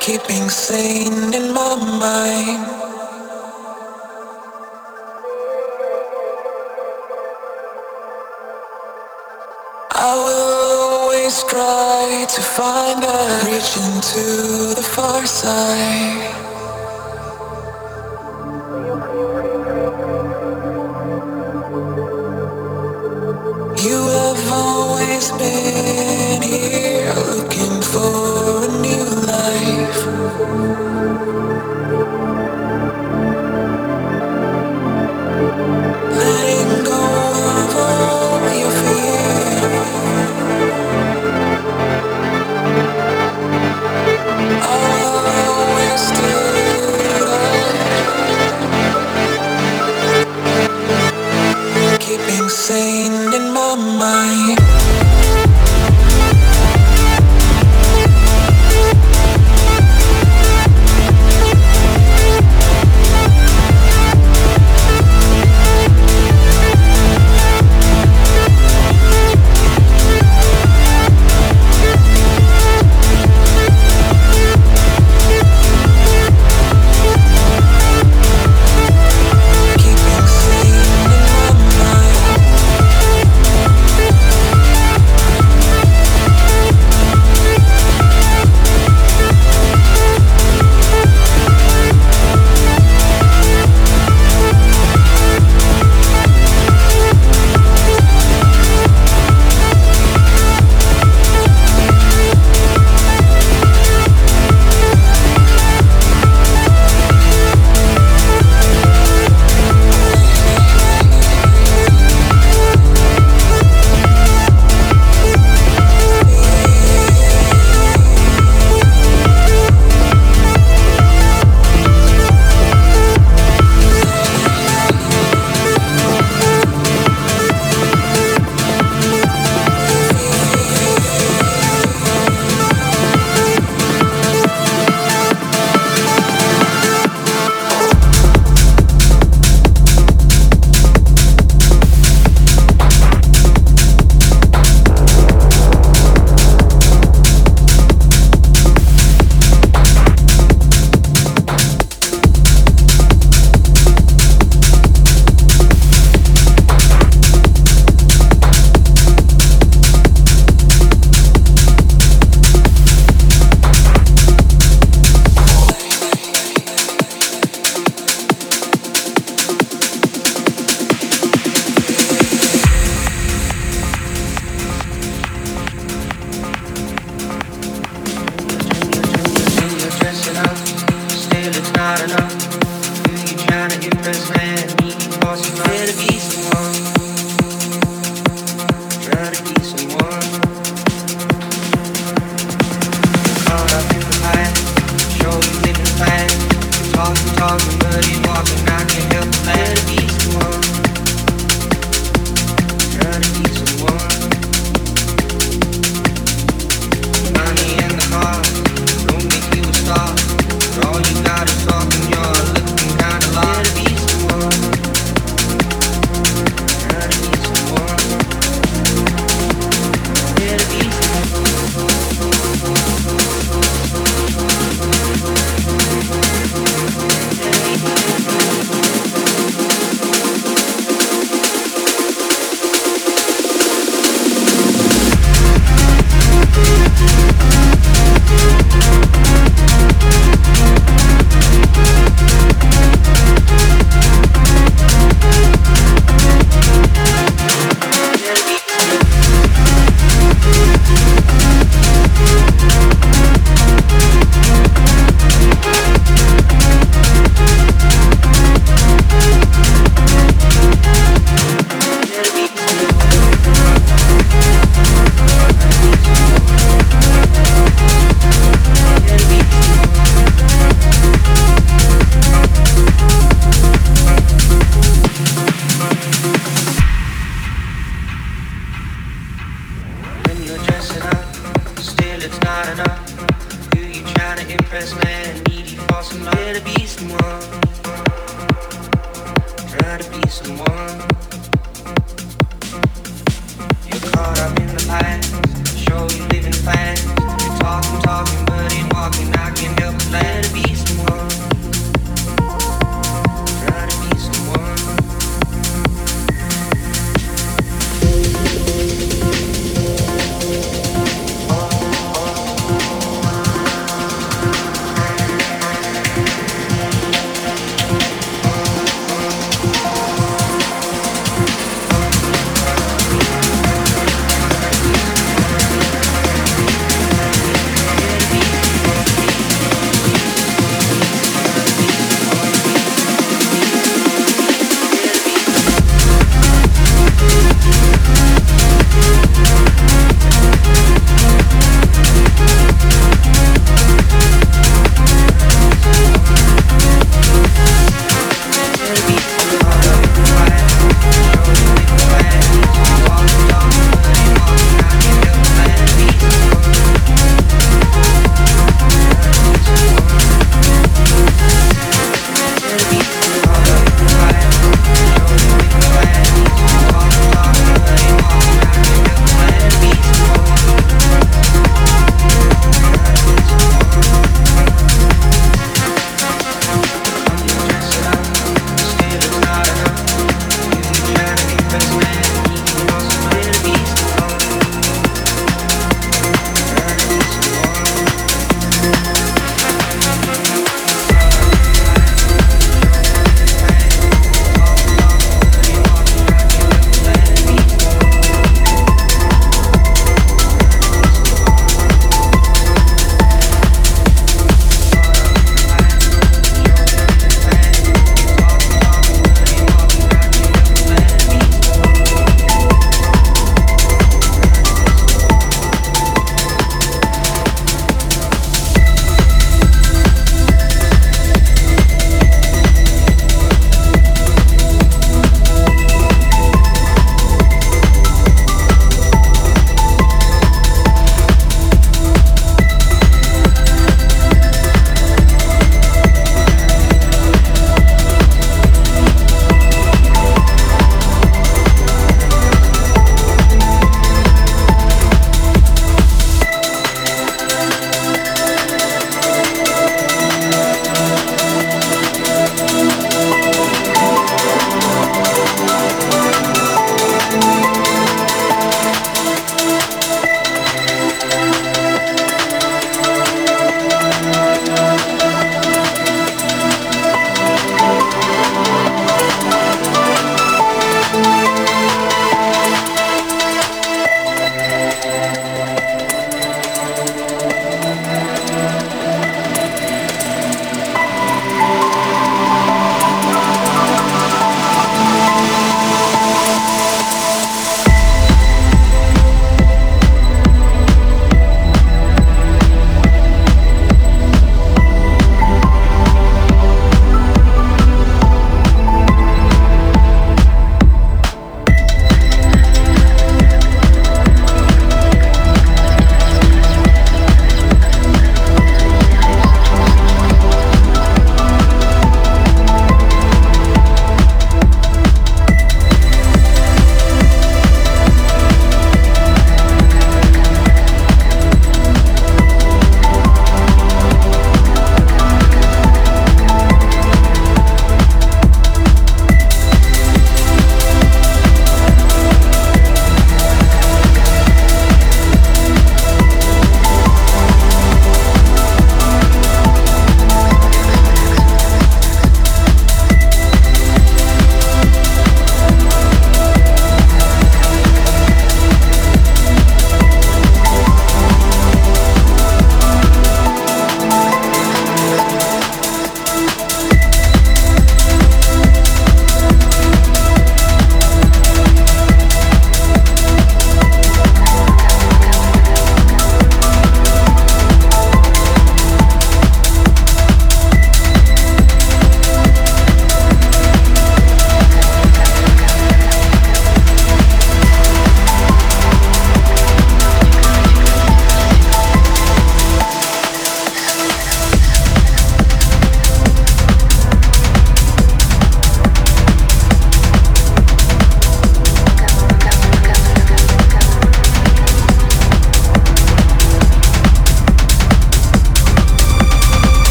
keeping sane in my mind. I will always try to find that reaching to the far side.